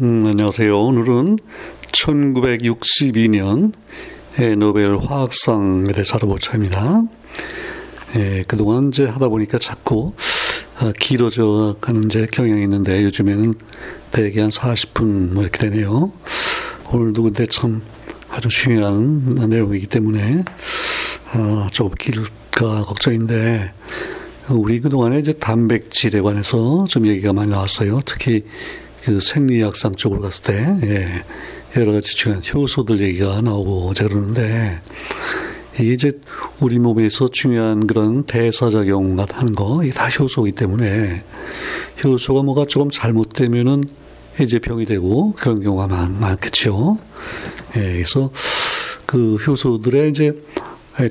음, 안녕하세요. 오늘은 1962년 노벨 화학상에 대해서 알아보자 합니다. 예, 그동안 이제 하다 보니까 자꾸 어, 길어져 가는 이제 경향이 있는데 요즘에는 대개 한 40분 뭐 이렇게 되네요. 오늘도 근데 참 아주 중요한 내용이기 때문에 어, 조금 길까 걱정인데 우리 그동안에 이제 단백질에 관해서 좀 얘기가 많이 나왔어요. 특히 그 생리학상 쪽으로 갔을 때, 예, 여러 가지 중요한 효소들 얘기가 나오고 그러는데, 이게 이제 우리 몸에서 중요한 그런 대사작용 하는 거, 이게 다 효소이기 때문에, 효소가 뭐가 조금 잘못되면은 이제 병이 되고 그런 경우가 많, 많겠죠. 예, 그래서 그 효소들의 이제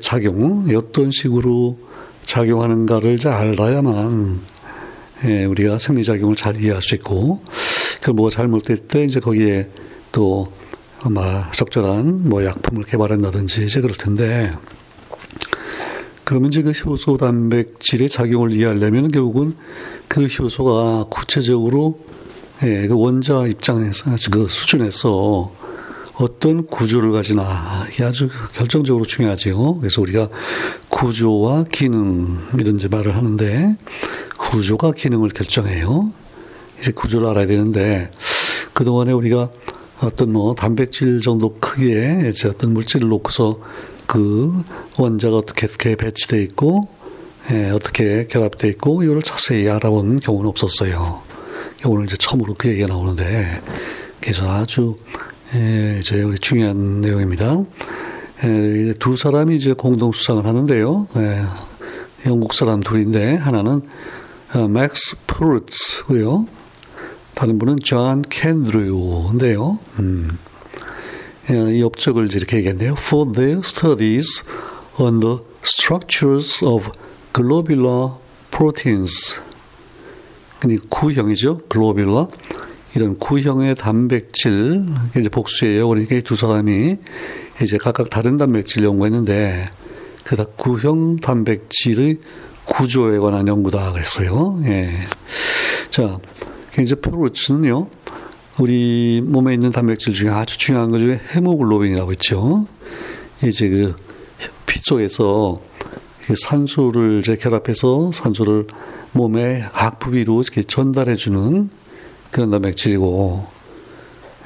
작용, 어떤 식으로 작용하는가를 잘 알아야만 예, 우리가 생리작용을 잘 이해할 수 있고, 그 뭐가 잘못될 때 이제 거기에 또 아마 적절한 뭐 약품을 개발한다든지 이제 그럴 텐데, 그러면 이제 그 효소 단백질의 작용을 이해하려면 결국은 그 효소가 구체적으로 예, 그 원자 입장에서 그 수준에서 어떤 구조를 가지나 이게 아주 결정적으로 중요하지요. 그래서 우리가 구조와 기능 이런 제 말을 하는데 구조가 기능을 결정해요. 이제 구조를 알아야 되는데 그동안에 우리가 어떤 뭐 단백질 정도 크기의 이제 어떤 물질을 놓고서 그 원자가 어떻게 배치돼 있고 예, 어떻게 결합돼 있고 이거를 자세히 알아본 경우는 없었어요. 오늘 이제 처음으로 그 얘기가 나오는데 그래서 아주 예, 이제 우리 중요한 내용입니다. 예, 두 사람이 이제 공동 수상을 하는데요. 예, 영국 사람 둘인데 하나는 어, 맥스 퍼루츠고요. 다른 분은 존 켄드류인데요. 음. 이 업적을 이렇게 얘기했네요. For their studies on the structures of globular proteins. 구형이죠. globular. 이런 구형의 단백질, 이제 복수예요. 그러니까 두 사람이 이제 각각 다른 단백질 연구했는데, 그 구형 단백질의 구조에 관한 연구다 그랬어요. 예. 자, 이제 프로츠는요, 우리 몸에 있는 단백질 중에 아주 중요한 것 중에 헤모글로빈이라고 있죠. 이제 그 피 속에서 산소를 이제 결합해서 산소를 몸의 각 부위로 이렇게 전달해주는 그런 단백질이고,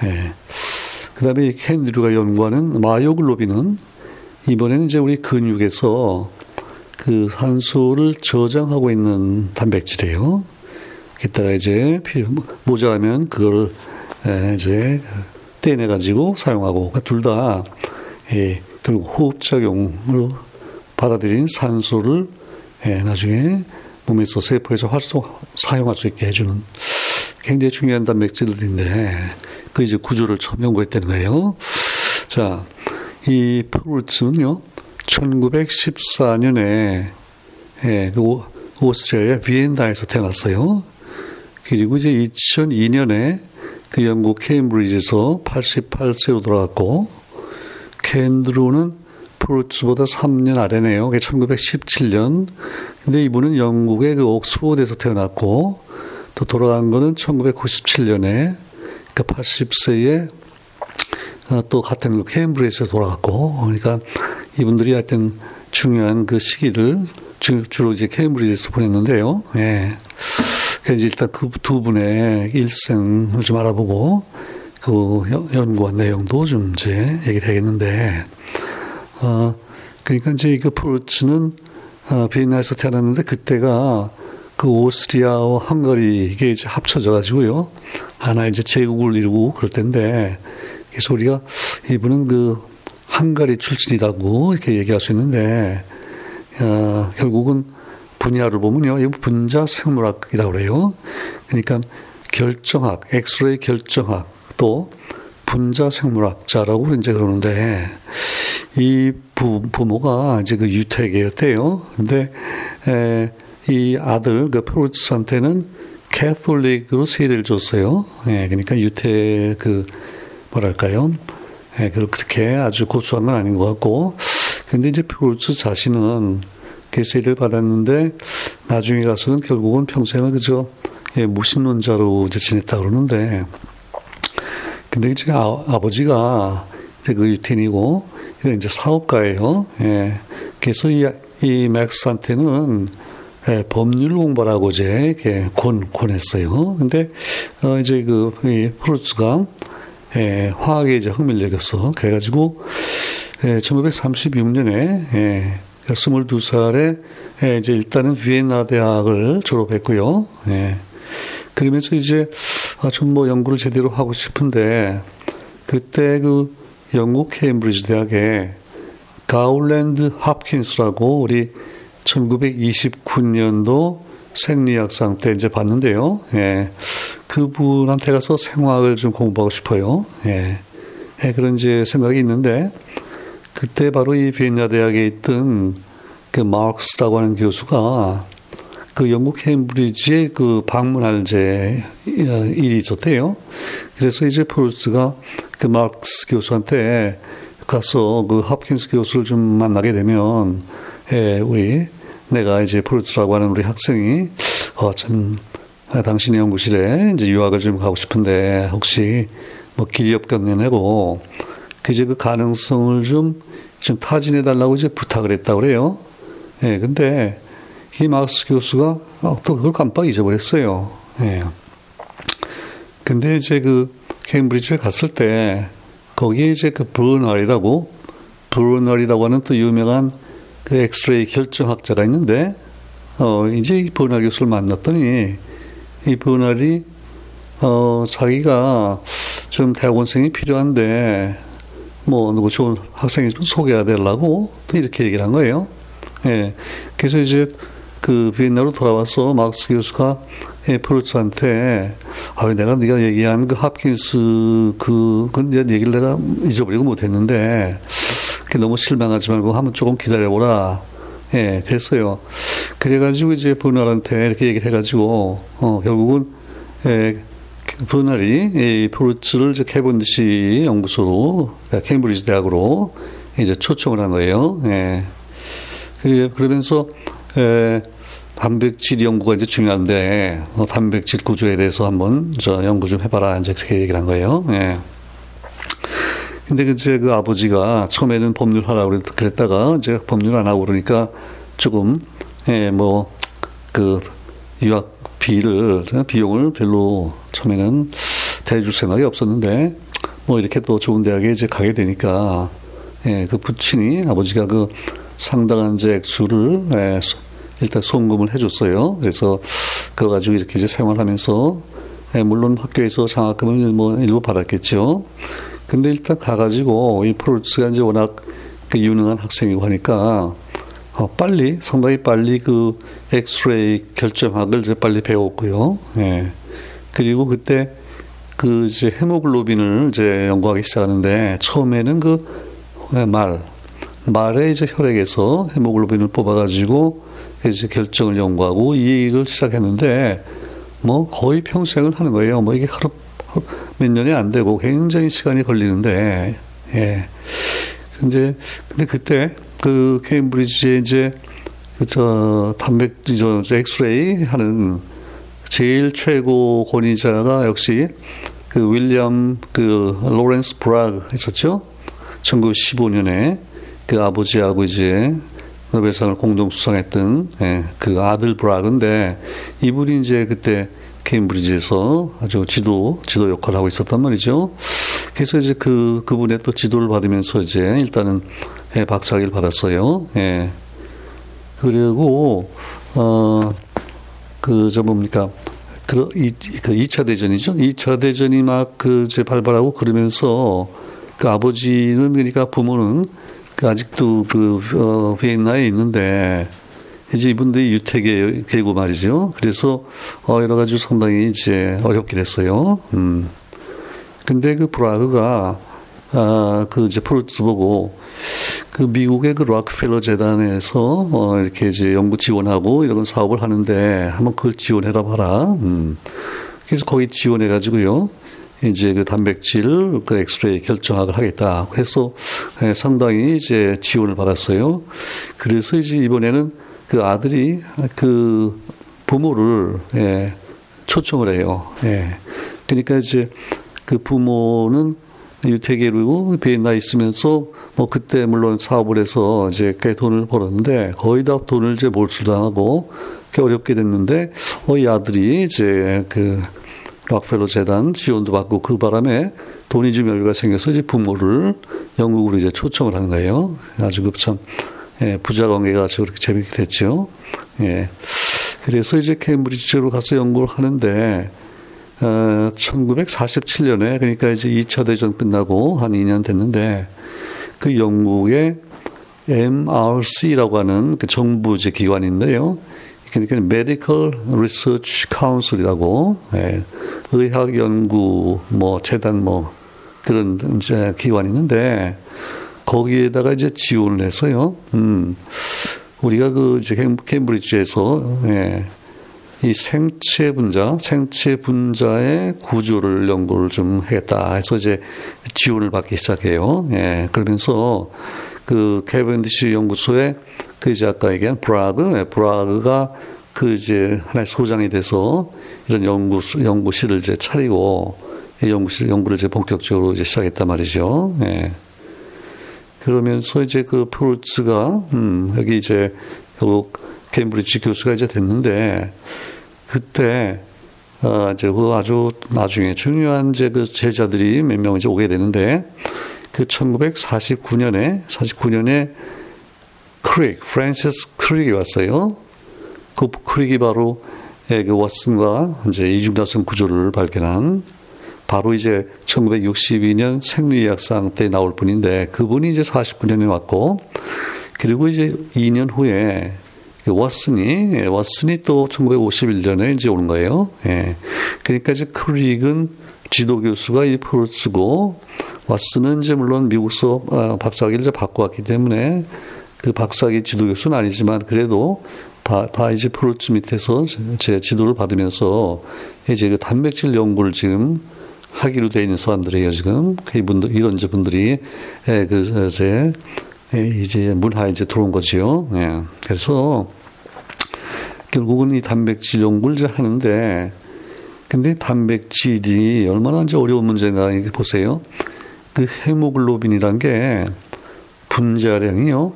예. 그 다음에 캔드류가 연구하는 마요글로빈은 이번에는 이제 우리 근육에서 그 산소를 저장하고 있는 단백질이에요. 이따가 이제 모자라면 그걸 이제 떼내 가지고 사용하고 그러니까 둘다 예, 결국 호흡 작용으로 받아들인 산소를 예, 나중에 몸에서 세포에서 활동 사용할 수 있게 해주는 굉장히 중요한 단백질들인데 그 이제 구조를 처음 연구했다는 거예요. 자, 이 프루츠는요 1914년에 예, 그 오스트리아의 비엔나에서 태어났어요. 그리고 이제 2002년에 그 영국 케임브리지에서 88세로 돌아갔고 캔드루는 프루츠보다 3년 아래네요. 그게 1917년. 근데 이분은 영국의 그 옥스포드에서 태어났고 또 돌아간 거는 1997년에 그 80세에 어, 또 같은 그 케임브리지에서 돌아갔고 그러니까 이분들이 하여튼 중요한 그 시기를 주 로 이제 케임브리지에서 보냈는데요. 예. 그래서 일단 그 두 분의 일생을 좀 알아보고 그 연구한 내용도 좀 이제 얘기를 해야겠는데, 어, 그러니까 이제 그 프루츠는 어, 비엔나에서 태어났는데 그때가 그 오스트리아와 헝가리 이게 이제 합쳐져 가지고요. 하나 이제 제국을 이루고 그럴 텐데, 그래서 우리가 이분은 그 헝가리 출신이라고 이렇게 얘기할 수 있는데, 어, 결국은 분야를 보면요. 이 분자 생물학이라고 그래요. 그러니까 결정학, 엑스레이 결정학 또 분자 생물학자라고 이제 그러는데 이 부, 부모가 이제 그 유태계였대요. 근데 에, 이 아들 그 프로스한테는 캐톨릭으로 세례를 줬어요. 예, 그러니까 유태 그 뭐랄까요? 예, 그렇게 아주 고수한 건 아닌 것 같고, 근데 이제 프로스 자신은 세례를 받았는데 나중에 가서는 결국은 평생을 그저 예, 무신론자로 이제 지냈다 그러는데 근데 이제 아, 아버지가 이제 그 유태인이고 이제 사업가예요. 예. 그래서 이, 이 맥스한테는 예, 법률 공부라고 이제 이렇게 권, 권했어요. 근데, 어, 이제 그, 이 프루츠가, 예, 화학에 이제 흥미를 느꼈어. 그래가지고, 예, 1936년에, 예, 22살에, 예, 이제 일단은 비엔나 대학을 졸업했고요. 예. 그러면서 이제, 아, 좀 뭐 연구를 제대로 하고 싶은데, 그때 그 영국 케임브리지 대학에 가울랜드 합킨스라고 우리 1929년도 생리학상 때 이제 봤는데요. 예. 그분한테 가서 생화학을 좀 공부하고 싶어요. 예. 예, 그런 이제 생각이 있는데, 그때 바로 이 비엔나 대학에 있던 그 마르크스라고 하는 교수가 그 영국 케임브리지에 그 방문할 이제 일이 있었대요. 그래서 이제 퍼루츠가 그 마르크스 교수한테 가서 그 홉킨스 교수를 좀 만나게 되면 예, 우리 내가 이제 퍼루츠라고 하는 우리 학생이 어 참 당신의 연구실에 이제 유학을 좀 가고 싶은데 혹시 뭐 길이 없겠냐고 이제 그 가능성을 좀, 좀 타진해 달라고 이제 부탁을 했다고 그래요. 예, 근데 이 마크 교수가 또 그걸 깜빡 잊어버렸어요. 예. 근데 이제 그 케임브리지에 갔을 때 거기에 이제 그 버널이라고 버널이라고 하는 또 유명한 그 엑스레이 결정학자가 있는데 어 이제 이 버널 교수를 만났더니 이 버날이 어 자기가 좀 대학원생이 필요한데 뭐 누구 좋은 학생이 또 이렇게 얘기를 한 거예요. 예. 그래서 이제 그 비엔나로 돌아와서 막스 교수가 예, 프루츠한테 아 내가 네가 얘기한 그 합킨스 그, 그 얘기를 내가 잊어버리고 못했는데 너무 실망하지 말고 한번 조금 기다려보라. 예, 그랬어요. 그래가지고 이제 버널한테 이렇게 얘기를 해가지고, 어, 결국은, 예, 버널이 이 프루츠를 이제 캐본디시 연구소로, 그러니까 케임브리지 대학으로 이제 초청을 한 거예요. 예. 그러면서, 예, 단백질 연구가 이제 중요한데, 어, 단백질 구조에 대해서 한번 저 연구 좀 해봐라. 이제 그렇게 얘기를 한 거예요. 예. 근데 이제 그 아버지가 처음에는 법률 하라고 그랬다가 이제 법률 안 하고 그러니까 조금 예 뭐그 유학 비를 비용을 별로 처음에는 대줄 생각이 없었는데 뭐 이렇게 또 좋은 대학에 이제 가게 되니까 예 그 부친이 아버지가 그 상당한 이제 액수를 예, 일단 송금을 해줬어요. 그래서 그거 가지고 이렇게 이제 생활하면서 예, 물론 학교에서 장학금을 뭐 일부 받았겠죠. 근데 일단 가가지고 이 프로츠가 이제 워낙 그 유능한 학생이고 하니까 어, 빨리 상당히 빨리 그 엑스레이 결정학을 이제 빨리 배웠고요. 예. 그리고 그때 그 이제 헤모글로빈을 이제 연구하기 시작하는데 처음에는 그 말, 말의 이제 혈액에서 헤모글로빈을 뽑아가지고 이제 결정을 연구하고 이 일을 시작했는데 뭐 거의 평생을 하는 거예요. 뭐 이게 하루 몇 년이 안 되고 굉장히 시간이 걸리는데, 예. 근데, 근데 그때 그 케임브리지에 이제 저 단백, 저, 저 엑스레이 하는 제일 최고 권위자가 역시 그 윌리엄 그 로렌스 브라그 있었죠. 1915년에 그 아버지하고 이제 노벨상을 공동 수상했던 예, 그 아들 브라그인데 이분이 이제 그때 케임브리지에서 아주 지도 지도 역할을 하고 있었단 말이죠. 그래서 이제 그 그분의 또 지도를 받으면서 이제 일단은 예, 박사학위를 받았어요. 예. 그리고 어 그 저 뭡니까 그, 이, 그 2차 대전이죠. 2차 대전이 막그 이제 발발하고 그러면서 그 아버지는 그러니까 부모는 그 아직도 그 어, 비엔나에 있는데 이제 이분들이 유태계 계고 말이죠. 그래서 어 여러 가지 상당히 이제 어렵게 됐어요. 음. 근데 그 브라그가 아 그 이제 프로츠 보고 그 미국의 그 락펠러 재단에서 어 이렇게 이제 연구 지원하고 이런 사업을 하는데 한번 그걸 지원해라 봐라. 음. 그래서 거기 지원해 가지고요. 이제 그 단백질 그 엑스레이 결정학을 하겠다 해서 예, 상당히 이제 지원을 받았어요. 그래서 이제 이번에는 그 아들이 그 부모를 예, 초청을 해요. 예. 그러니까 이제 그 부모는 유태계로 비엔나 있으면서 뭐 그때 물론 사업을 해서 이제 꽤 돈을 벌었는데 거의 다 돈을 이제 몰수당하고 꽤 어렵게 됐는데 어, 이 아들이 이제 그 락펠로 재단 지원도 받고 그 바람에 돈이 좀 여유가 생겨서 이제 부모를 영국으로 이제 초청을 한 거예요. 아주 그참 예, 부자 관계가 아주 그렇게 재밌게 됐죠. 예. 그래서 이제 케임브리지로 가서 연구를 하는데 어, 1947년에 그러니까 이제 2차 대전 끝나고 한 2년 됐는데 그 영국의 MRC라고 하는 그 정부 제 기관인데요. 그러니까 Medical Research Council이라고 예, 의학 연구 뭐 재단 뭐 그런 이제 기관이 있는데 거기에다가 이제 지원을 해서요. 음, 우리가 그 캠브리지에서 예, 이 생체 분자, 생체 분자의 구조를 연구를 좀 하겠다 해서 이제 지원을 받기 시작해요. 예, 그러면서 그 캐벤디시 연구소에 그 이제 아까 얘기한 브라그, 예, 브라그가 그 이제 하나의 소장이 돼서 이런 연구 연구실을 이제 차리고 연구실 연구를 이제 본격적으로 이제 시작했단 말이죠. 예. 그러면서 이제 그 프로츠가 음, 여기 이제 결국 케임브리지 교수가 이제 됐는데 그때 어, 이제 그 아주 나중에 중요한 이제 그 제자들이 몇 명 이제 오게 되는데 그 1949년에 49년에 크릭 프랜시스 크릭이 왔어요. 그 크릭이 바로 예, 그 왓슨과 이제 이중나선 구조를 발견한 바로 이제 1962년 생리의학상 때 나올 분인데 그분이 이제 49년에 왔고 그리고 이제 2년 후에 왓슨이 예, 왓슨이 또 1951년에 이제 오는 거예요. 예. 그러니까 이제 크릭은 지도 교수가 이 표를 쓰고 왓슨은 이제 물론 미국서 어, 박사학위를 이제 받고 왔기 때문에 그 박사학위 지도 교수는 아니지만 그래도 다, 다 이제 프로츠 밑에서 제 지도를 받으면서 이제 그 단백질 연구를 지금 하기로 되어 있는 사람들이에요, 지금. 이분들, 이런 이제 분들이, 예, 그, 이제, 예, 이제 문화에 이제 들어온 거지요. 예. 그래서 결국은 이 단백질 연구를 이제 하는데, 근데 단백질이 얼마나 이제 어려운 문제인가, 이게 보세요. 그 헤모글로빈이란 게 분자량이요.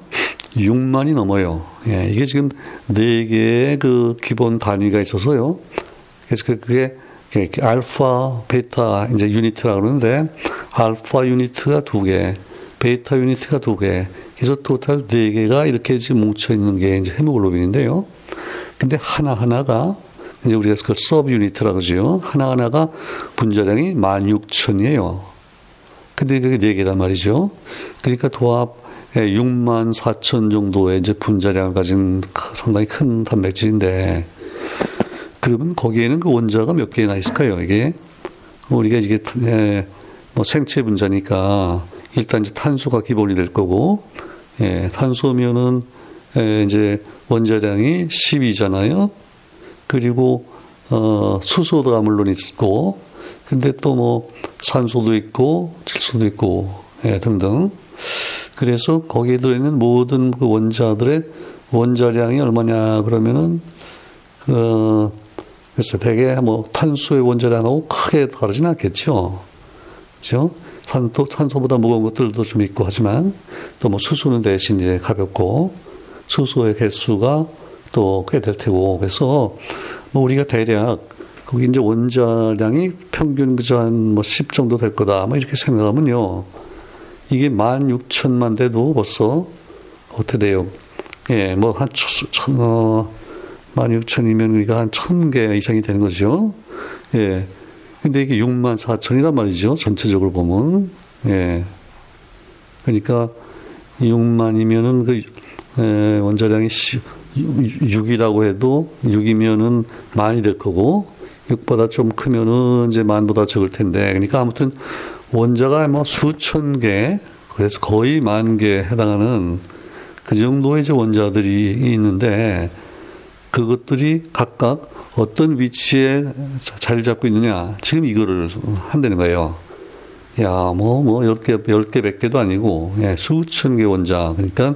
6만이 넘어요. 예, 이게 지금 네 개의 그 기본 단위가 있어서요. 그래서 그게 알파, 베타 이제 유니트라고 그러는데 알파 unit가 두 개, 베타 unit가 두 개, 그래서 total 네 개가 이렇게 지금 뭉쳐 있는 게 이제 헤모글로빈인데요. 근데 하나 하나가 이제 우리가 그걸 subunit라고 그러죠. 하나 하나가 분자량이 16,000이에요. 근데 그게 네 개란 말이죠. 그러니까 도합 6만 4천 정도의 이제 분자량을 가진 상당히 큰 단백질인데 그러면 거기에는 그 원자가 몇 개나 있을까요? 이게 우리가 이게 예, 뭐 생체 분자니까 일단 이제 탄소가 기본이 될 거고 예, 탄소면은 예, 이제 원자량이 10이잖아요. 그리고 어, 수소가 물론 있고 근데 또 뭐 산소도 있고 질소도 있고 예, 등등. 그래서 거기에 들어있는 모든 그 원자들의 원자량이 얼마냐 그러면은 그 그래서 대개 뭐 탄소의 원자량하고 크게 다르진 않겠죠. 그죠? 산소, 산소보다 무거운 것들도 좀 있고 하지만 또 뭐 수소는 대신 이제 가볍고 수소의 개수가 또 꽤 될 테고 그래서 뭐 우리가 대략 거기 이제 원자량이 평균 그저 한뭐 10 정도 될 거다. 뭐 이렇게 생각하면요. 이게 만 육천만 대도 벌써 어떻게 돼요? 예, 뭐 한, 어, 16,000이면 우리가 한 1,000개 이상이 되는 거죠. 예. 근데 이게 6만 4천이란 말이죠. 전체적으로 보면. 예. 그러니까 6만이면은 그, 에, 원자량이 6 이라고 해도 6이면은 만이 될 거고 6보다 좀 크면은 이제 만보다 적을 텐데. 그러니까 아무튼 원자가 뭐 수천 개, 그래서 거의 만 개에 해당하는 그 정도의 이제 원자들이 있는데 그것들이 각각 어떤 위치에 자리 잡고 있느냐. 지금 이거를 한다는 거예요. 야, 뭐, 뭐, 10개, 10개, 100개도 아니고, 예, 수천 개 원자. 그러니까,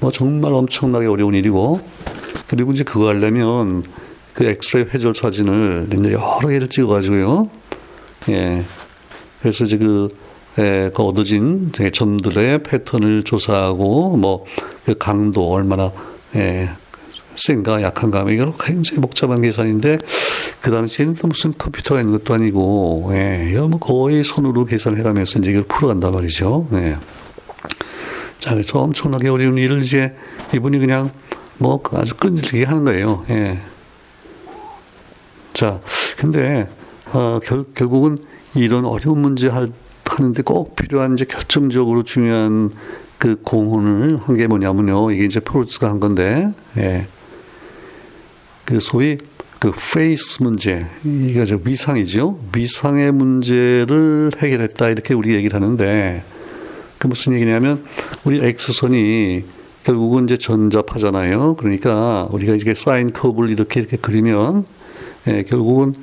뭐, 정말 엄청나게 어려운 일이고, 그리고 이제 그거 하려면, 그 엑스레이 회절 사진을 이제 여러 개를 찍어가지고요, 예, 그래서 이제 그, 에, 그 얻어진 점들의 패턴을 조사하고 뭐 그 강도 얼마나 에, 센가 약한가 뭐 이건 굉장히 복잡한 계산인데 그 당시에는 또 무슨 컴퓨터가 있는 것도 아니고 예, 이거 뭐 거의 손으로 계산해가면서 이제 이걸 풀어간단 말이죠. 예. 자 그래서 엄청나게 어려운 일을 이제 이분이 그냥 뭐 아주 끈질기게 하는 거예요. 예. 자 근데 어, 결, 결국은 이런 어려운 문제 할, 하는데 꼭 필요한 이제 결정적으로 중요한 그 공헌을 한 게 뭐냐면요. 이게 이제 페루츠가 한 건데, 예. 그 소위 그 phase 문제, 이게 저 위상이죠. 위상의 문제를 해결했다. 이렇게 우리 얘기를 하는데, 그 무슨 얘기냐면, 우리 X선이 결국은 이제 전자파잖아요. 그러니까 우리가 이게 sine curve를 이렇게 이렇게 그리면, 예, 결국은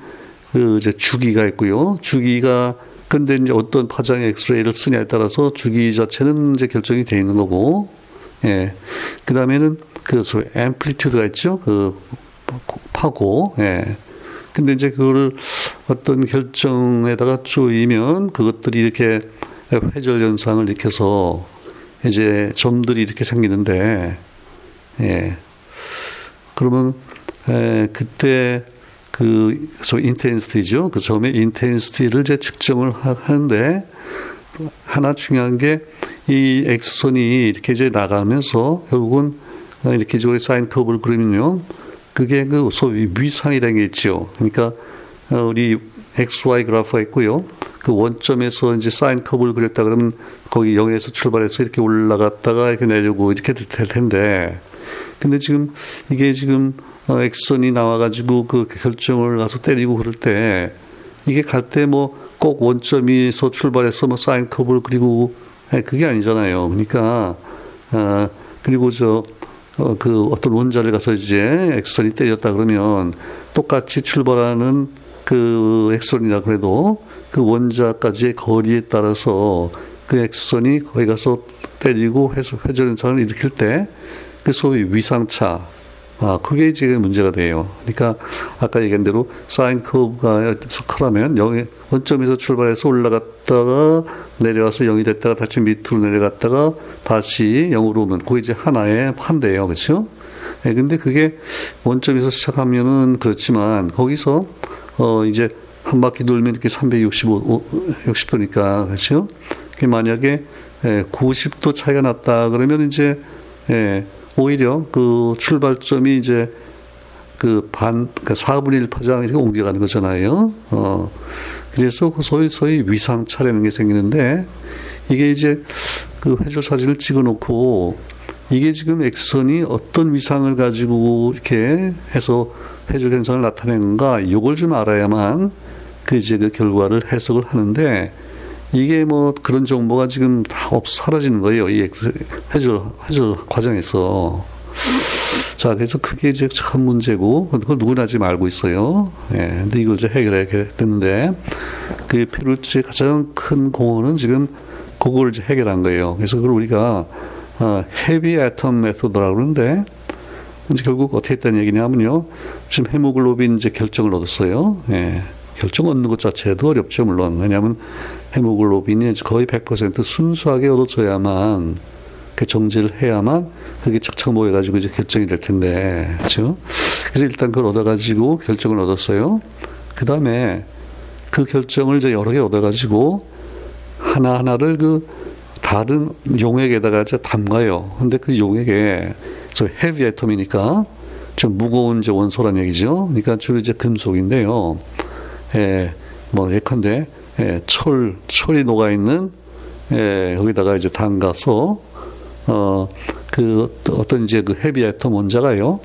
그 이제 주기가 있고요. 주기가 근데 이제 어떤 파장의 엑스레이를 쓰냐에 따라서 주기 자체는 이제 결정이 돼 있는 거고, 예. 그 다음에는 그 소위 앰플리튜드가 있죠. 그 파고, 예. 근데 이제 그거를 어떤 결정에다가 쪼이면 그것들이 이렇게 회절 현상을 일으켜서 이제 점들이 이렇게 생기는데, 예. 그러면, 에, 그때 그, 소 인텐시티죠. 그 점의 인텐시티를 이제 측정을 하는데, 하나 중요한 게, 이 X선이 이렇게 이제 나가면서, 결국은 이렇게 저기 사인 커브를 그리면요. 그게 그 소위 위상이라는 게 있죠. 그러니까, 우리 XY 그래프가 있고요. 그 원점에서 이제 사인 커브를 그렸다 그러면 거기 0에서 출발해서 이렇게 올라갔다가 이렇게 내려고 이렇게 될 텐데, 근데 지금 이게 지금 어, 액선이 나와가지고 그 결정을 가서 때리고 그럴 때 이게 갈 때 뭐 꼭 원점에서 출발해서 뭐 사인 커브를 그리고 네, 그게 아니잖아요. 그러니까 아 그리고 저 어, 그 어떤 원자를 가서 이제 액선이 때렸다 그러면 똑같이 출발하는 그 액선이라 그래도 그 원자까지의 거리에 따라서 그 액선이 거기 가서 때리고 해서 회전 현상을 일으킬 때 그 소위 위상차 아, 그게 지금 문제가 돼요. 그러니까 아까 얘기한 대로 사인 커브가 커라면 0의 원점에서 출발해서 올라갔다가 내려와서 0이 됐다가 다시 밑으로 내려갔다가 다시 0으로 오면 그게 이제 하나의 한대예요. 그렇죠? 예, 근데 그게 원점에서 시작하면은 그렇지만 거기서 어 이제 한 바퀴 돌면 이렇게 365 60도니까 그렇죠? 만약에 예, 90도 차이가 났다 그러면 이제 예, 오히려 그 출발점이 이제 그 반, 그 4분의 1 파장 이렇게 옮겨가는 거잖아요. 어, 그래서 그 소위, 소위 위상차라는 게 생기는데 이게 이제 그 회절 사진을 찍어 놓고 이게 지금 엑선이 어떤 위상을 가지고 이렇게 해서 회절 현상을 나타내는가 이걸 좀 알아야만 그 이제 그 결과를 해석을 하는데 이게 뭐 그런 정보가 지금 다 없, 사라지는 거예요. 이 해줄, 해줄 과정에서. 자, 그래서 그게 이제 참 문제고, 그걸 누구나 지금 알고 있어요. 예. 근데 이걸 이제 해결해야 되는데, 그 필요치 가장 큰 공헌은 지금 그걸 이제 해결한 거예요. 그래서 그걸 우리가, 어, 헤비 애텀 메소드라고 그러는데, 이제 결국 어떻게 했다는 얘기냐면요. 지금 헤모글로빈 이제 결정을 얻었어요. 예. 결정 얻는 것 자체도 어렵죠, 물론. 왜냐하면 헤모글로빈이 거의 100% 순수하게 얻어져야만 그 정제를 해야만 그게 착착 모여가지고 이제 결정이 될 텐데, 그렇죠? 그래서 일단 그걸 얻어가지고 결정을 얻었어요. 그 다음에 그 결정을 이제 여러 개 얻어가지고 하나 하나를 그 다른 용액에다가 이제 담가요. 근데 그 용액에 저 헤비 애톰이니까 좀 무거운 원소란 얘기죠. 그러니까 주로 이제 금속인데요. 예, 뭐 예컨대 예, 철 철이 녹아 있는 예, 여기다가 이제 담가서 어 그 어떤 이제 그 헤비 애톰 원자가요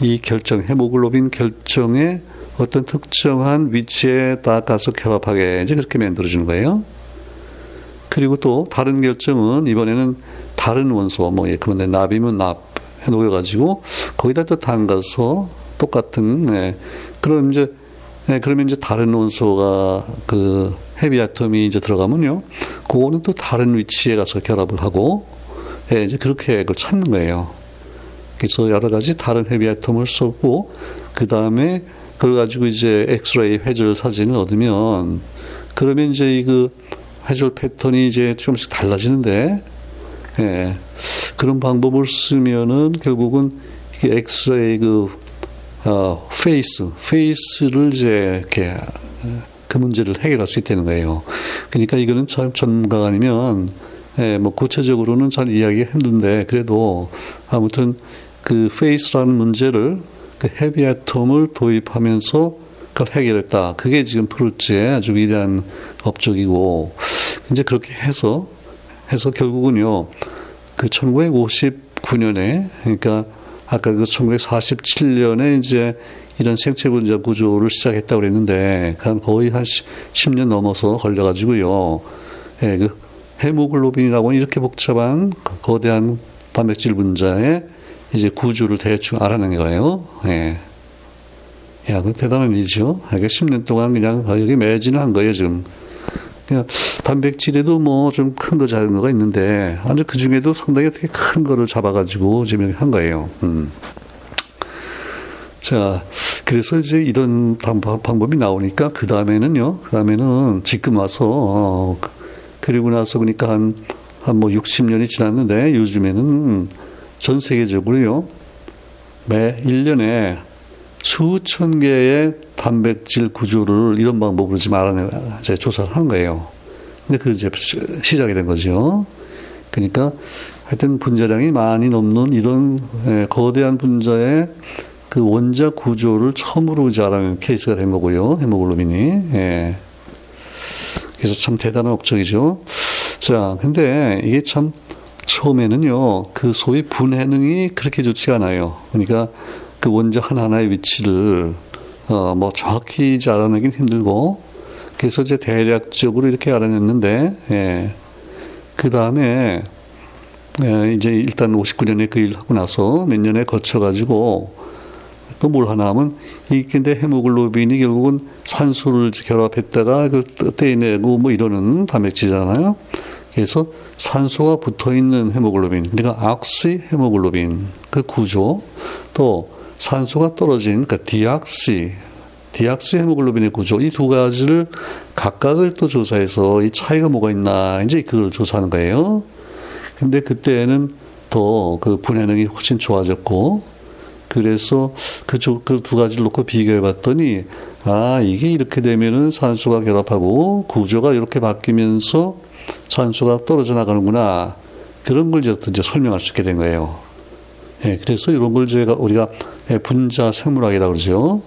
이 결정 헤모글로빈 결정에 어떤 특정한 위치에 다 가서 결합하게 이제 그렇게 만들어 주는 거예요. 그리고 또 다른 결정은 이번에는 다른 원소 뭐 예컨대 납이면 납 해놓여 가지고 거기다 또 담가서 똑같은 예, 그럼 이제 예, 그러면 이제 다른 원소가 그 헤비 아톰이 이제 들어가면요, 그거는 또 다른 위치에 가서 결합을 하고, 예, 이제 그렇게 그걸 찾는 거예요. 그래서 여러 가지 다른 헤비 아톰을 쓰고, 그 다음에 그걸 가지고 이제 엑스레이 회절 사진을 얻으면, 그러면 이제 그 회절 패턴이 이제 조금씩 달라지는데, 예, 그런 방법을 쓰면은 결국은 이게 엑스레이 그, 어, phase, phase를 이제 이렇게 그 문제를 해결할 수 있다는 거예요. 그러니까 이거는 참 전문가가 아니면, 예, 뭐 구체적으로는 잘 이야기가 힘든데, 그래도 아무튼 그 phase라는 문제를 그 heavy atom을 도입하면서 그걸 해결했다. 그게 지금 프루츠의 아주 위대한 업적이고, 이제 그렇게 해서, 해서 결국은요, 그 1959년에, 그러니까 아까 그 1947년에 이제 이런 생체 분자 구조를 시작했다고 그랬는데, 한 거의 한 10년 넘어서 걸려가지고요, 예, 그 헤모글로빈이라고는 이렇게 복잡한 거대한 단백질 분자의 이제 구조를 대충 알아낸 거예요. 예. 야, 그 대단한 일이죠. 이게 10년 동안 그냥 여기 매진을 한 거예요, 지금. 그냥 단백질에도 뭐 좀 큰 거 작은 거가 있는데, 아주 그 중에도 상당히 어떻게 큰 거를 잡아가지고 지금 한 거예요. 음. 자, 그래서 이제 이런 방법이 나오니까 그 다음에는요, 그 다음에는 지금 와서, 어, 그리고 나서 그러니까 한, 한 뭐 60년이 지났는데 요즘에는 전 세계적으로요, 매 1년에 수천 개의 단백질 구조를 이런 방법으로 지금 알아내, 이제 조사를 하는 거예요. 근데 그 이제 시작이 된 거죠. 그러니까 하여튼 분자량이 많이 넘는 이런 예, 거대한 분자의 그 원자 구조를 처음으로 알아낸 케이스가 된 거고요. 헤모글로빈이. 예. 그래서 참 대단한 업적이죠. 자, 근데 이게 참 처음에는요, 그 소위 분해능이 그렇게 좋지가 않아요. 그러니까 그 원자 하나하나의 위치를 어, 뭐 정확히 알아내긴 힘들고 그래서 이제 대략적으로 이렇게 알아냈는데 예. 그 다음에 예, 이제 일단 59년에 그 일을 하고 나서 몇 년에 거쳐 가지고 또 뭘 하나 하면 이 근데 헤모글로빈이 결국은 산소를 결합했다가 그걸 떼내고 뭐 이러는 단백질이잖아요. 그래서 산소가 붙어 있는 헤모글로빈, 그러니까 oxyhemoglobin 그 구조 또 산소가 떨어진 그러니까 deoxy deoxyhemoglobin의 구조 이 두 가지를 각각을 또 조사해서 이 차이가 뭐가 있나 이제 그걸 조사하는 거예요. 근데 그때는 더 그 분해능이 훨씬 좋아졌고 그래서 그쪽 그 두 가지를 놓고 비교해 봤더니 아 이게 이렇게 되면은 산소가 결합하고 구조가 이렇게 바뀌면서 산소가 떨어져 나가는구나 그런 걸 이제 설명할 수 있게 된 거예요. 예, 그래서 이런 걸 제가 우리가 예, 분자 생물학이라고 그러죠.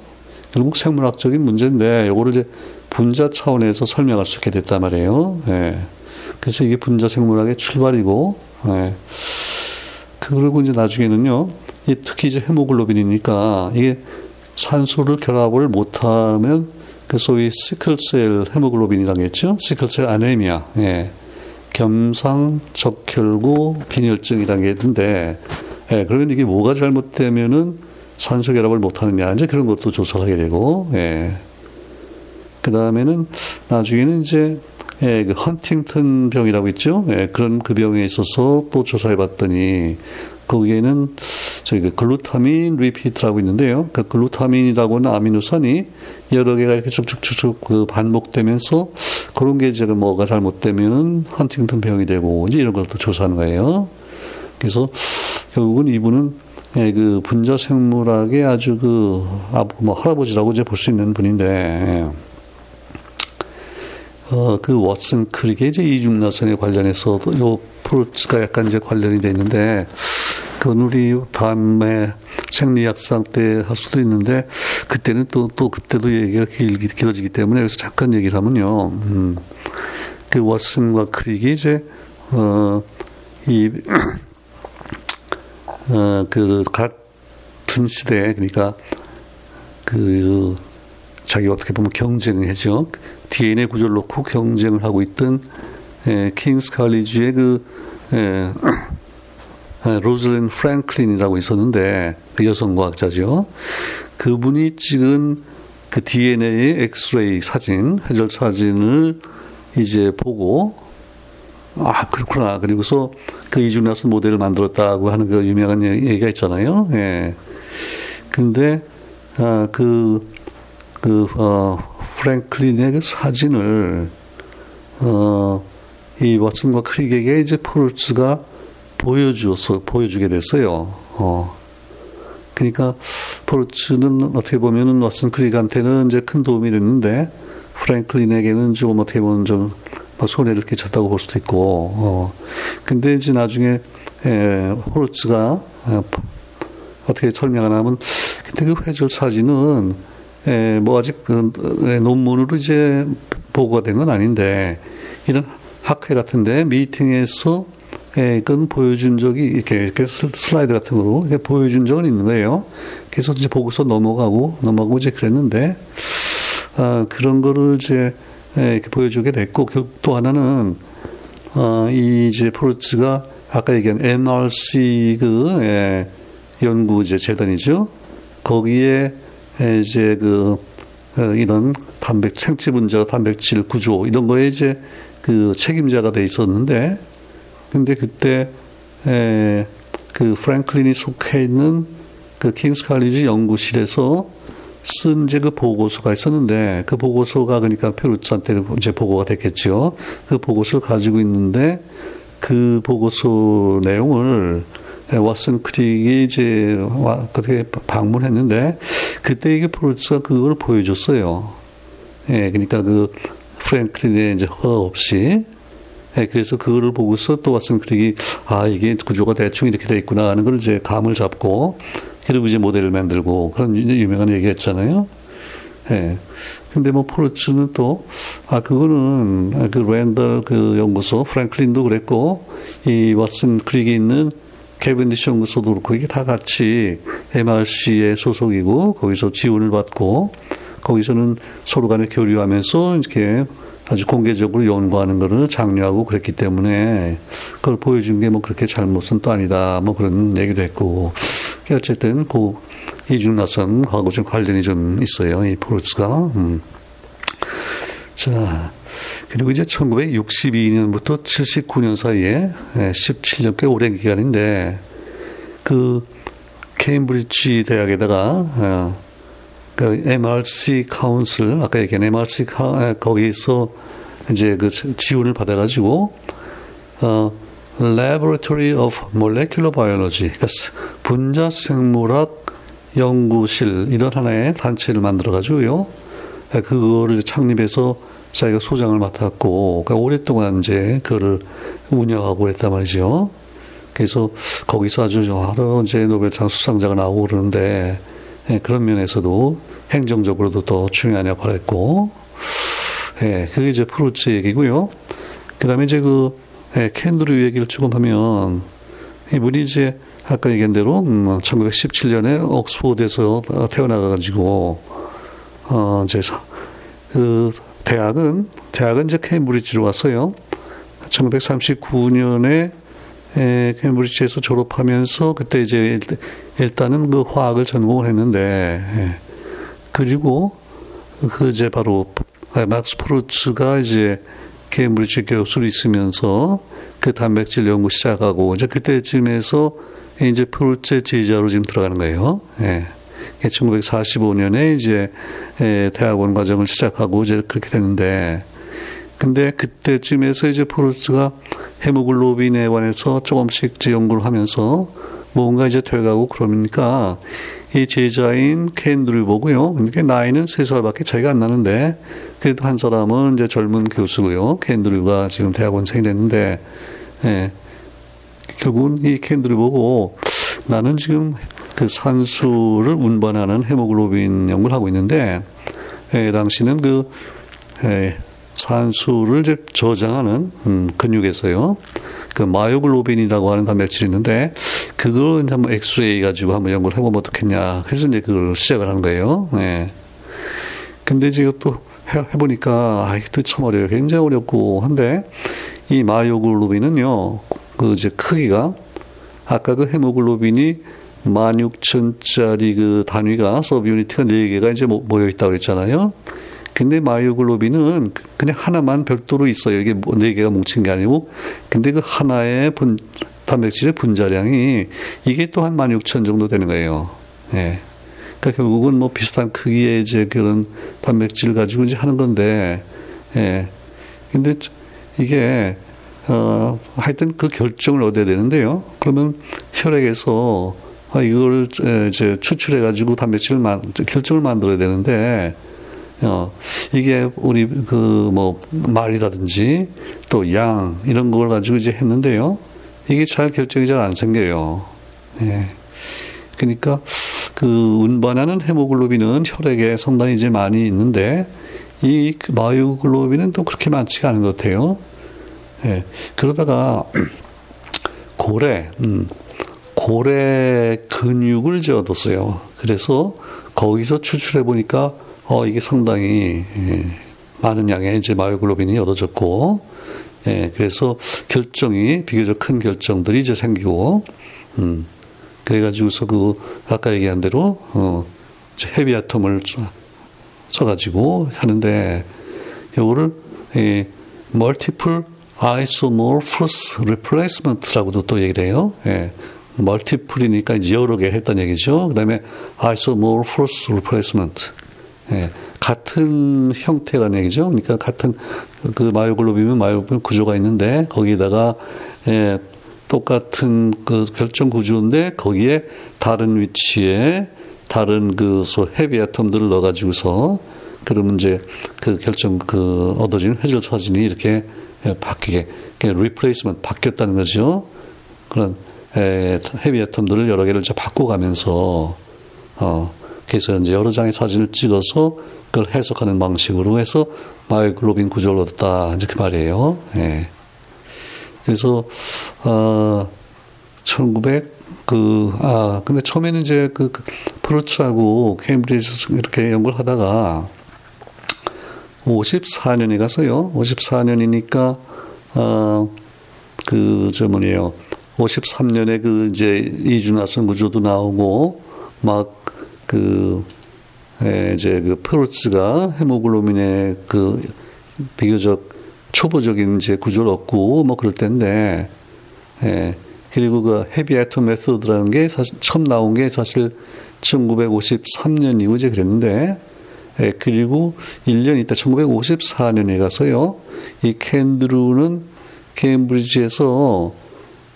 결국 생물학적인 문제인데 이거를 이제 분자 차원에서 설명할 수 있게 됐단 말이에요. 예. 그래서 이게 분자 생물학의 출발이고, 예. 그리고 이제 나중에는요, 특히 이제 헤모글로빈이니까 이게 산소를 결합을 못하면 그 소위 시클셀 헤모글로빈이라고 했죠. 시클셀 아네미아. 예. 겸상 적혈구 빈혈증이라는 게 있는데, 예, 그러면 이게 뭐가 잘못되면은 산소 결합을 못 하느냐 이제 그런 것도 조사를 하게 되고, 예. 그 다음에는 나중에는 이제 예, 그 헌팅턴 병이라고 있죠. 예, 그런 그 병에 있어서 또 조사해 봤더니 거기에는 저희 그 글루타민 리피트라고 있는데요. 그 글루타민이라고는 아미노산이 여러 개가 이렇게 쭉쭉쭉쭉 그 반복되면서 그런 게 이제 뭐가 잘못되면은 헌팅턴 병이 되고 이제 이런 걸 또 조사하는 거예요. 그래서 결국은 이분은 예, 그 분자 생물학의 아주 그, 아, 뭐, 할아버지라고 이제 볼 수 있는 분인데, 예. 어, 그 왓슨 크릭의 이제 이중나선에 관련해서 요 프로츠가 약간 이제 관련이 돼 있는데, 그건 우리 다음에 생리학상 때 할 수도 있는데, 그때는 또, 또 그때도 얘기가 길, 길어지기 때문에 여기서 잠깐 얘기를 하면요, 음, 그 왓슨과 크릭이 이제, 어, 이, 어, 그 같은 시대에 그러니까 그 자기 어떻게 보면 경쟁을 하죠. DNA 구조를 놓고 경쟁을 하고 있던 에, 킹스 칼리지의 그 에, 로즐린 프랭클린이라고 있었는데 그 여성 과학자죠. 그분이 찍은 그 DNA의 엑스레이 사진, 회절 사진을 이제 보고 아, 그렇구나. 그리고서 그 이중나선 모델을 만들었다고 하는 그 유명한 얘기가 있잖아요. 예. 근데, 아, 그, 그, 어, 프랭클린의 그 사진을 어, 이 왓슨과 크릭에게 이제 포르츠가 보여주어서 보여주게 됐어요. 어. 그러니까 포르츠는 어떻게 보면은 왓슨 크릭한테는 이제 큰 도움이 됐는데 프랭클린에게는 좀 어떻게 보면 좀 손해를 끼쳤다고 볼 수도 있고, 어. 근데 이제 나중에 에, 포르츠가 어, 어떻게 설명하냐면 그때 그 회절 사진은 에, 뭐 아직 그 에, 논문으로 이제 보고가 된 건 아닌데 이런 학회 같은데 미팅에서 예, 그건 보여준 적이 이렇게, 슬라이드 같은 거로 이렇게 보여준 적은 있는 거예요. 그래서 이제 보고서 넘어가고 넘어가고 이제 그랬는데 아, 그런 거를 이제 예, 이렇게 보여주게 됐고 결국 또 하나는 어, 이 이제 포르츠가 아까 얘기한 MRC 그 예, 연구 이제 재단이죠. 거기에 예, 이제 그 어, 이런 단백 생체 분자 단백질 구조 이런 거에 이제 그 책임자가 돼 있었는데 근데 그때 에, 그 프랭클린이 속해 있는 그 킹스 칼리지 연구실에서 쓴 이제 그 보고서가 있었는데 그 보고서가 그러니까 페루츠한테 이제 보고가 됐겠죠. 그 보고서를 가지고 있는데 그 보고서 내용을 왓슨 크릭이 이제 어떻게 방문했는데 그때 이게 프루츠가 그걸 보여줬어요. 예, 그러니까 그 프랭클린의 이제 허가 없이 예, 그래서 그거를 보고서 또 왓슨 크릭이 아 이게 구조가 대충 이렇게 돼 있구나 하는 걸 이제 감을 잡고 그리고 이제 모델을 만들고 그런 유명한 얘기했잖아요. 예. 근데 뭐 포르츠는 또, 아, 그거는 그 랜덜 그 연구소, 프랭클린도 그랬고, 이 왓슨 크릭이 있는 케빈디시 연구소도 그렇고, 이게 다 같이 MRC의 소속이고, 거기서 지원을 받고, 거기서는 서로 간에 교류하면서 이렇게 아주 공개적으로 연구하는 것을 장려하고 그랬기 때문에 그걸 보여준 게 뭐 그렇게 잘못은 또 아니다. 뭐 그런 얘기도 했고. 어쨌든 그 이중나선하고 좀 관련이 좀 있어요. 이 포르츠가. 음. 자, 그리고 이제 1962년부터 79년 사이에 17년 꽤 오랜 기간인데 그 케임브리지 대학에다가 어, 그 MRC 카운슬 아까 얘기한 MRC 카, 거기서 이제 그 지원을 받아가지고 어 Laboratory of Molecular Biology 그러니까 분자 생물학 연구실 이런 하나의 단체를 만들어 가지고요 그거를 창립해서 자기가 소장을 맡았고 그러니까 오랫동안 이제 그거를 운영하고 그랬단 말이죠. 그래서 거기서 아주 여러 이제 노벨상 수상자가 나오고 그러는데 예, 그런 면에서도 행정적으로도 더 중요한 역할을 했고, 예, 그게 이제 프루츠 얘기고요. 그 다음에 이제 그, 예, 캔드류 얘기를 조금 하면, 이분이 이제 아까 얘기한 대로, 음, 1917년에 옥스포드에서 태어나가지고, 어, 이제, 그, 대학은, 대학은 이제 케임브리지로 왔어요. 1939년에 에, 케임브리지에서 졸업하면서 그때 이제 일단은 그 화학을 전공을 했는데 예. 그리고 그 이제 바로 막스 프루츠가 이제 케임브리지 교수로 있으면서 그 단백질 연구 시작하고 이제 그때쯤에서 이제 프루츠의 제자로 지금 들어가는 거예요. 예. 1945년에 이제 예, 대학원 과정을 시작하고 이제 그렇게 됐는데 근데 그때쯤에서 이제 프루츠가 헤모글로빈에 관해서 조금씩 이제 연구를 하면서 뭔가 이제 돼가고 그러니까 이 제자인 캔드류 보고요. 그러니까 나이는 세 살밖에 차이가 안 나는데 그래도 한 사람은 이제 젊은 교수고요. 캔드류가 지금 대학원생이 됐는데 예. 결국은 이 캔드류 보고 나는 지금 그 산수를 운반하는 헤모글로빈 연구를 하고 있는데 예, 당시는 그 예, 산수를 저장하는 음, 근육에서요. 그 myoglobin이라고 하는 단백질이 있는데 그걸 이제 한번 엑스레이 가지고 한번 연구를 해보면 어떻겠냐. 그래서 이제 그걸 시작을 하는 거예요. 네. 근데 이제 이것도 해보니까 아, 이것도 참 어려워요. 굉장히 어렵고 한데 이 myoglobin은요. 그 이제 크기가 아까 그 헤모글로빈이 16,000짜리 그 단위가 subunit이 4개가 이제 모여 있다고 그랬잖아요. 근데 myoglobin은 그냥 하나만 별도로 있어요. 이게 뭐네 개가 뭉친 게 아니고. 근데 그 하나의 분, 단백질의 분자량이 이게 또 한 16,000 정도 되는 거예요. 예. 그러니까 결국은 뭐 비슷한 크기의 이제 그런 단백질 가지고 이제 하는 건데, 예. 근데 이게, 어, 하여튼 그 결정을 얻어야 되는데요. 그러면 혈액에서 아, 이걸 이제 추출해가지고 단백질을 만, 결정을 만들어야 되는데, 어, 이게 우리 그 뭐 말이라든지 또 양 이런 걸 가지고 이제 했는데요. 이게 잘 결정이 잘 안 생겨요. 예. 그러니까 그 운반하는 헤모글로빈은 혈액에 상당히 이제 많이 있는데 이 마요글로빈은 또 그렇게 많지가 않은 것 같아요. 예. 그러다가 고래, 음, 고래 근육을 얻었어요. 그래서 거기서 추출해 보니까 어 이게 상당히 예, 많은 양의 이제 myoglobin이 얻어졌고, 예, 그래서 결정이 비교적 큰 결정들이 이제 생기고, 음, 그래가지고서 그 아까 얘기한 대로 어, heavy atom을 써가지고 하는데 요거를 예, multiple isomorphous replacement라고도 또 얘기를 해요. 예. multiple이니까 이제 여러 개 했던 얘기죠. 그 다음에 isomorphous replacement. 예. 같은 형태라는 얘기죠. 그러니까 같은 그 myoglobin은 myoglobin 구조가 있는데 거기다가 예, 똑같은 그 결정 구조인데 거기에 다른 위치에 다른 그 소 heavy atom들을 넣어가지고서 그러면 이제 그 결정 그 얻어진 회절 사진이 이렇게 바뀌게 replacement 바뀌었다는 거죠. 그런 에, heavy atom들을 여러 개를 이제 바꿔가면서 어 그래서 이제 여러 장의 사진을 찍어서 그걸 해석하는 방식으로 해서 myoglobin 구조를 얻었다 그 말이에요. 예. 그래서 어 1900 그, 아, 근데 처음에는 이제 그, 그 페루츠하고 케임브리지 이렇게 연구를 하다가 54년에 가서요. 54년이니까, 어, 그, 저 뭐네요. 53년에 그 이제 이준화성 구조도 나오고, 막, 그, 에, 이제 그 프로츠가 헤모글로빈의 그 비교적 초보적인 이제 구조를 얻고 뭐 그럴 텐데, 예. 그리고 그 헤비 아톰 메소드라는 게 사실 처음 나온 게 사실 1953년이고 이제 그랬는데, 예, 그리고 1년 있다 1954년에 가서요, 이 켄드루는 케임브리지에서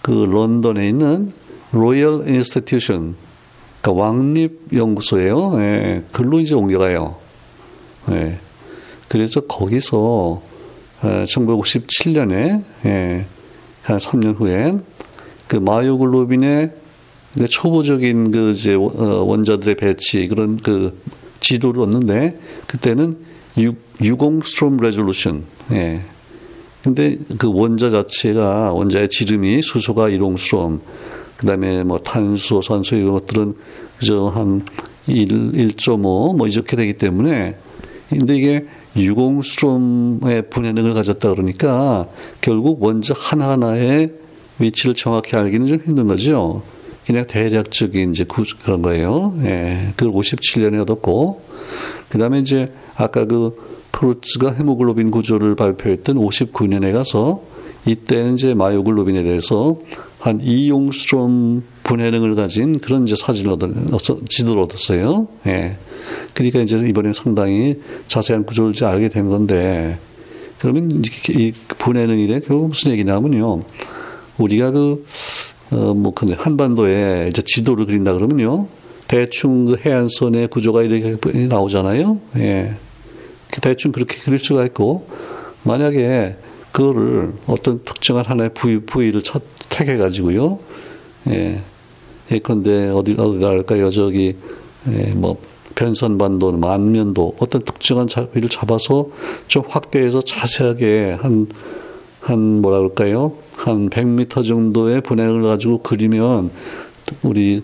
그 런던에 있는 Royal Institution, 그러니까 왕립연구소예요. 예, 글로 이제 옮겨가요. 예, 그래서 거기서 1957년에 예, 한 3년 후에 그 마이오글로빈의 그 초보적인 그 이제 어, 원자들의 배치 그런 그 지도를 얻는데 그때는 6옹스트롬 resolution. 예. 근데 그 원자 자체가 원자의 지름이 수소가 1옹스트롬 그다음에 뭐 탄소, 산소 이런 것들은 그저 한 1, 1.5 뭐 이렇게 되기 때문에 근데 이게 육 옹스트롬의 분해능을 가졌다 그러니까 결국 원자 하나하나의 위치를 정확히 알기는 좀 힘든 거죠. 그냥 대략적인 이제 그런 거예요. 예. 그걸 57년에 얻었고, 그 다음에 이제 아까 그 프루츠가 헤모글로빈 구조를 발표했던 59년에 가서 이때는 이제 마요글로빈에 대해서 한 2용스트롬 분해능을 가진 그런 이제 사진을 얻어, 지도를 얻었어요. 예. 그러니까 이제 이번에 상당히 자세한 구조를 이제 알게 된 건데, 그러면 이 분해능이래 결국 무슨 얘기냐면요. 우리가 그, 어, 뭐, 근데 한반도에 이제 지도를 그린다 그러면요. 대충 그 해안선의 구조가 이렇게 나오잖아요. 예. 대충 그렇게 그릴 수가 있고, 만약에 그거를 어떤 특정한 하나의 부위, 부위를 첫, 택해가지고요. 예. 예컨대 어디, 어디랄까요. 저기, 예, 뭐, 변선반도, 만면도 어떤 특정한 자위를 잡아서 좀 확대해서 자세하게 한, 한 뭐라 그럴까요? 한 100m 정도의 분해를 가지고 그리면 우리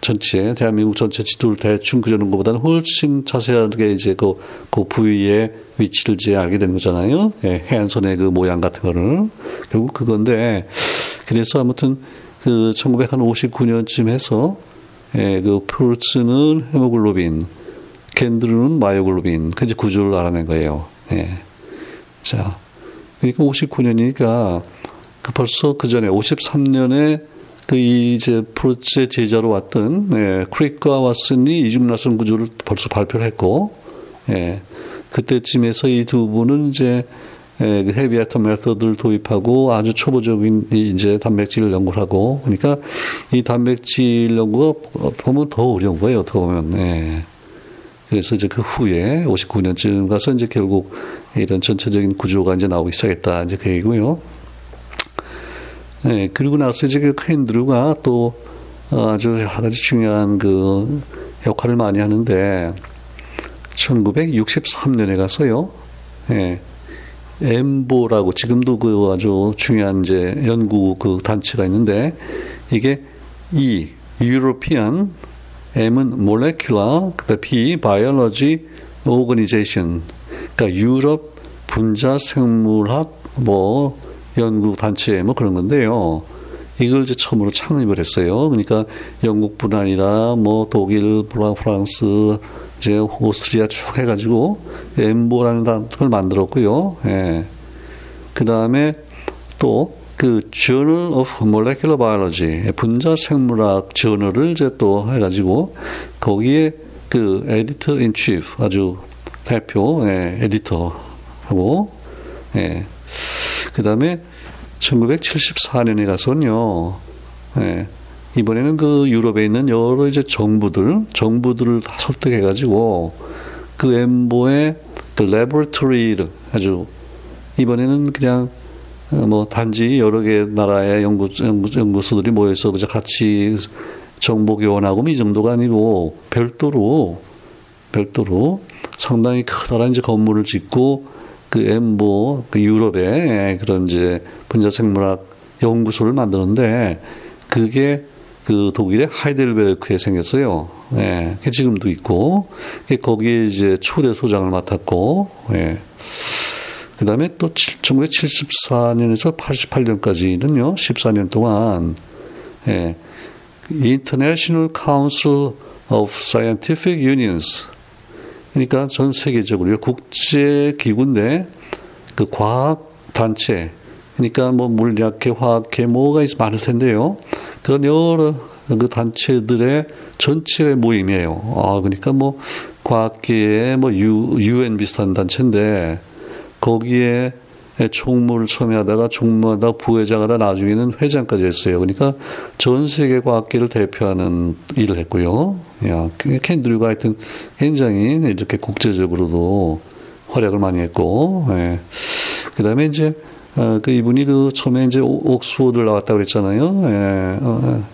전체 대한민국 전체 지도를 대충 그려놓은 것보다는 훨씬 자세하게 이제 그, 그 부위의 위치를 이제 알게 되는 거잖아요. 예, 해안선의 그 모양 같은 거를 결국 그건데 그래서 아무튼 그 1959년쯤 해서 예, 그 프루츠는 헤모글로빈, 캔드루는 마요글로빈, 그 이제 구조를 알아낸 거예요. 예. 자, 그러니까 59년이니까 그 벌써 그 전에 53년에 그 이제 프로츠의 제자로 왔던 예, 크릭과 왓슨이 이중나선 구조를 벌써 발표를 했고 예, 그때쯤에서 이 두 분은 이제 예, 그 헤비 애터 메서드를 도입하고 아주 초보적인 이제 단백질 연구를 하고 그러니까 이 단백질 연구가 보면 더 어려운 거예요 어떻게 보면 예. 그래서 이제 그 후에 59년쯤 가서 이제 결국 이런 전체적인 구조가 이제 나오기 시작했다 이제 그 얘기고요. 예, 그리고 나서 이제 그 캔드루가 또 아주 여러 가지 중요한 그 역할을 많이 하는데 1963년에 가서요. 예. 엠보라고 지금도 그 아주 중요한 이제 연구 그 단체가 있는데 이게 이 European M은 Molecular, 그 B Biology Organization. 그러니까 유럽 분자 생물학 뭐 연구 단체 뭐 그런 건데요. 이걸 이제 처음으로 창립을 했어요. 그러니까 영국뿐 아니라 뭐 독일, 프랑스, 이제 오스트리아 쭉 해가지고 엠보라는 단을 만들었고요. 예. 그 다음에 또 그 Journal of Molecular Biology 분자 생물학 저널을 이제 또 해가지고 거기에 그 에디터 인 치프 아주 대표 예, 에디터하고 예. 그 다음에 1974년에 가서는요. 예. 이번에는 그 유럽에 있는 여러 이제 정부들, 정부들을 다 설득해가지고 그 엠보의 그 레버토리를 아주 이번에는 그냥 뭐 단지 여러 개 나라의 연구, 연구 연구소들이 모여서 그저 같이 정보 교환하고 뭐이 정도가 아니고 별도로 별도로 상당히 커다란 이제 건물을 짓고 그 엠보 그 유럽의 그런 이제 분자 생물학 연구소를 만드는데 그게 그 독일의 하이델베르크에 생겼어요. 예, 지금도 있고 거기에 이제 초대 소장을 맡았고, 예. 그 다음에 또 1974년에서 88년까지는요, 14년 동안, 예, International Council of Scientific Unions. 그러니까 전 세계적으로 국제 기구인데 그 과학 단체, 그러니까 뭐 물리학회, 화학회 뭐가 있 많을 텐데요. 그런 여러 그 단체들의 전체 모임이에요. 아, 그러니까 뭐 과학계의 뭐 유, UN 비슷한 단체인데 거기에 총무를 처음에 하다가 총무하다 부회장 하다 나중에는 회장까지 했어요. 그러니까 전 세계 과학계를 대표하는 일을 했고요. 야, 캔드류가 하여튼 굉장히 이렇게 국제적으로도 활약을 많이 했고, 예. 그 다음에 이제 어, 그 이분이 그 처음에 이제 옥스포드를 나왔다고 그랬잖아요. 예, 어, 어,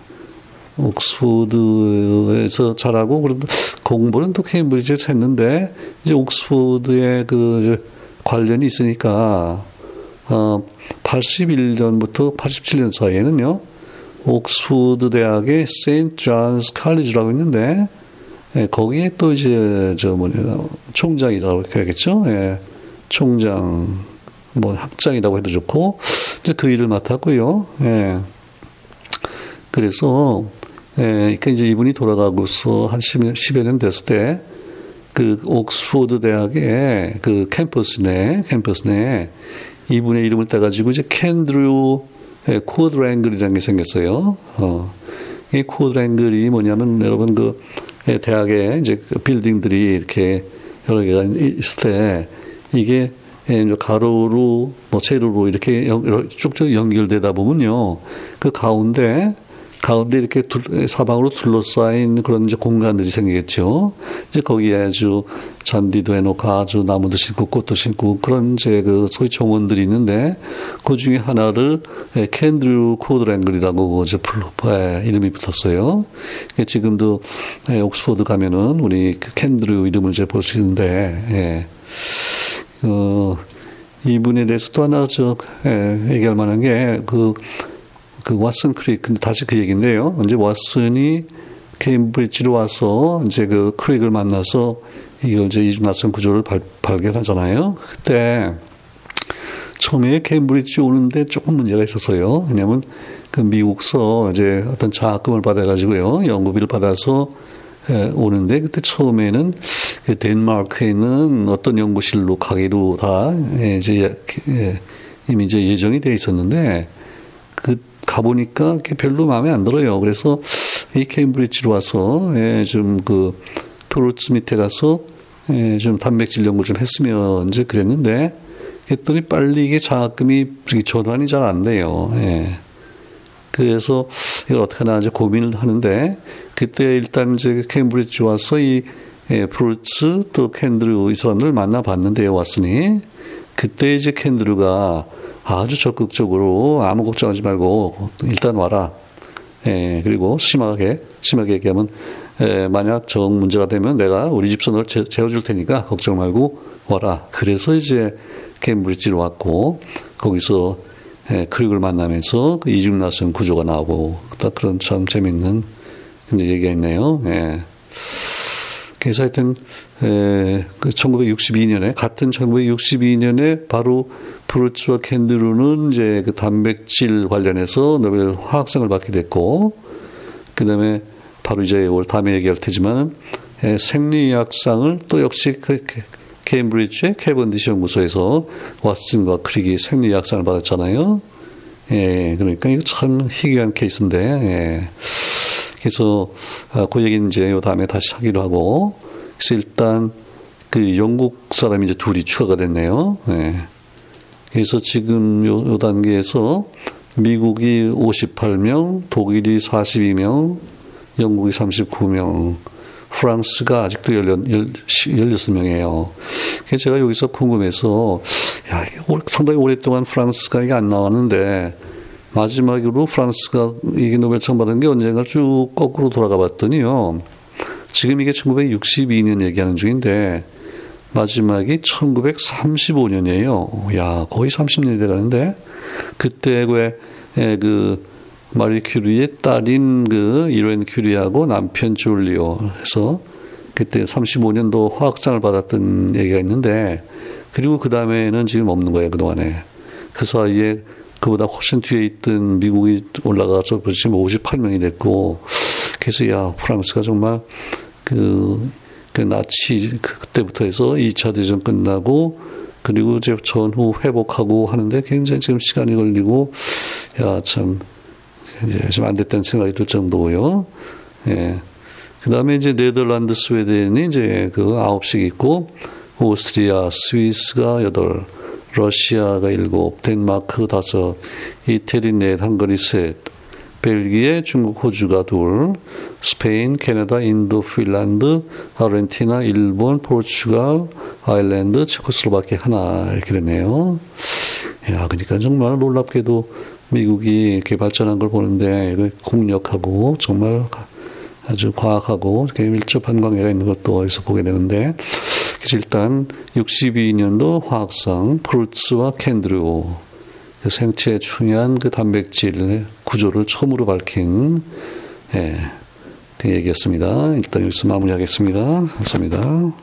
옥스포드에서 잘하고 그런데 공부는 또 케임브리지에서 했는데 이제 옥스포드에 그 관련이 있으니까 어, 81년부터 87년 사이에는요. 옥스포드 대학의 세인트 존스 칼리지라고 있는데 예, 거기에 또 이제 저 뭐냐 총장이라고 해야겠죠. 예, 총장 뭐 학장이라고 해도 좋고 이제 그 일을 맡았고요. 예. 그래서 예, 그러니까 이제 이분이 돌아가고서 한 10여, 10 여 년 됐을 때 그 옥스포드 대학의 그 캠퍼스 내 캠퍼스 내 이분의 이름을 따가지고 이제 켄드류 예, quadrangle이라는 게 생겼어요. 어. 이 quadrangle이 뭐냐면 여러분 그 예, 대학에 이제 그 빌딩들이 이렇게 여러 개가 있을 때 이게 예, 가로로 뭐 세로로 이렇게 쭉쭉 연결되다 보면요. 그 가운데 가운데 이렇게 둘, 사방으로 둘러싸인 그런 이제 공간들이 생기겠죠. 이제 거기에 아주 잔디도 해놓고 아주 나무도 심고 꽃도 심고 그런 이제 그 소위 정원들이 있는데 그 중에 하나를 예, 켄드류 quadrangle이라고 이제 불러 예, 이름이 붙었어요. 지금도 예, 옥스포드 가면은 우리 그 켄드류 이름을 이제 볼 수 있는데 예. 어, 이 분에 대해서 또 하나 저 예, 얘기할 만한 게그 그 왓슨 크릭 근데 다시 그 얘기인데요. 이제 왓슨이 케임브리지로 와서 이제 그 크릭을 만나서 이걸 이제 이중나선 구조를 발, 발견하잖아요. 그때 처음에 케임브리지 오는데 조금 문제가 있었어요. 왜냐하면 그 미국서 이제 어떤 장학금을 받아가지고요 연구비를 받아서 예, 오는데 그때 처음에는 그 덴마크에 있는 어떤 연구실로 가기로 다 예, 이제 예, 이미 이제 예정이 돼 있었는데 그 가보니까 별로 마음에 안 들어요. 그래서 이 케임브리지로 와서 예, 좀그 퍼루츠 밑에 가서 예, 좀 단백질 연구 좀 했으면 이제 그랬는데 했더니 빨리 이게 장학금이 전환이 잘 안 돼요. 예. 그래서 이걸 어떻게 하나 이제 고민을 하는데 그때 일단 이제 케임브리지 와서 이 예, 퍼루츠 또 켄드류 이 사람들 만나봤는데 왔으니 그때 이제 캔드루가 아주 적극적으로 아무 걱정하지 말고 일단 와라. 예, 그리고 심하게 심하게 얘기하면 예, 만약 정 문제가 되면 내가 우리 집서 널 재워줄 테니까 걱정 말고 와라. 그래서 이제 케임브리지로 왔고 거기서 예, 크릭을 만나면서 그 이중나선 구조가 나오고 딱 그런 참 재밌는 근데 얘기가 있네요. 예. 그래서 하여튼 에, 그 1962년에 같은 1962년에 바로 퍼루츠와 켄드류는 이제 그 단백질 관련해서 노벨 화학상을 받게 됐고 그다음에 바로 이제 올 다음에 얘기할 테지만 에, 생리학상을 또 역시 그 케임브리지의 캐번디시 연구소에서 왓슨과 크릭이 생리학상을 받았잖아요. 예, 그러니까 이거 참 희귀한 케이스인데, 예. 그래서 아, 그 얘기는 이제 요 다음에 다시 하기로 하고, 그래서 일단 그 영국 사람이 이제 둘이 추가가 됐네요. 예. 그래서 지금 요, 요 단계에서 미국이 58명, 독일이 42명, 영국이 39명, 프랑스가 아직도 16명이에요. 그래서 제가 여기서 궁금해서, 야, 상당히 오랫동안 프랑스가 이게 안 나왔는데, 마지막으로 프랑스가 이게 노벨상 받은 게 언젠가 쭉 거꾸로 돌아가 봤더니요. 지금 이게 1962년 얘기하는 중인데, 마지막이 1935년이에요. 야, 거의 30년이 돼 가는데, 그때 왜, 그, 마리 큐리의 딸인 그 이로엔 큐리하고 남편 졸리오 해서 그때 35년도 화학상을 받았던 얘기가 있는데 그리고 그 다음에는 지금 없는 거예요 그동안에 그 사이에 그보다 훨씬 뒤에 있던 미국이 올라가서 지금 58명이 됐고 그래서 야 프랑스가 정말 그, 그 나치 그 그때부터 해서 2차 대전 끝나고 그리고 이제 전후 회복하고 하는데 굉장히 지금 시간이 걸리고 야참 이제 좀 안 됐다는 생각이 들 정도고요. 예. 그 다음에 이제 네덜란드, 스웨덴이 이제 그 아홉씩 있고, 오스트리아, 스위스가 여덟, 러시아가 일곱, 덴마크 다섯, 이태리 넷, 헝가리 셋, 벨기에, 중국, 호주가 둘, 스페인, 캐나다, 인도, 핀란드, 아르헨티나, 일본, 포르투갈, 아일랜드, 체코슬로바키아 하나 이렇게 됐네요. 야, 그러니까 정말 놀랍게도 미국이 이렇게 발전한 걸 보는데 공력하고 정말 아주 과학하고 이렇게 밀접한 관계가 있는 것도 어디서 보게 되는데 일단 62년도 화학상 프루츠와 캔드류 그 생체에 중요한 그 단백질 구조를 처음으로 밝힌 예, 그 얘기였습니다. 일단 여기서 마무리하겠습니다. 감사합니다.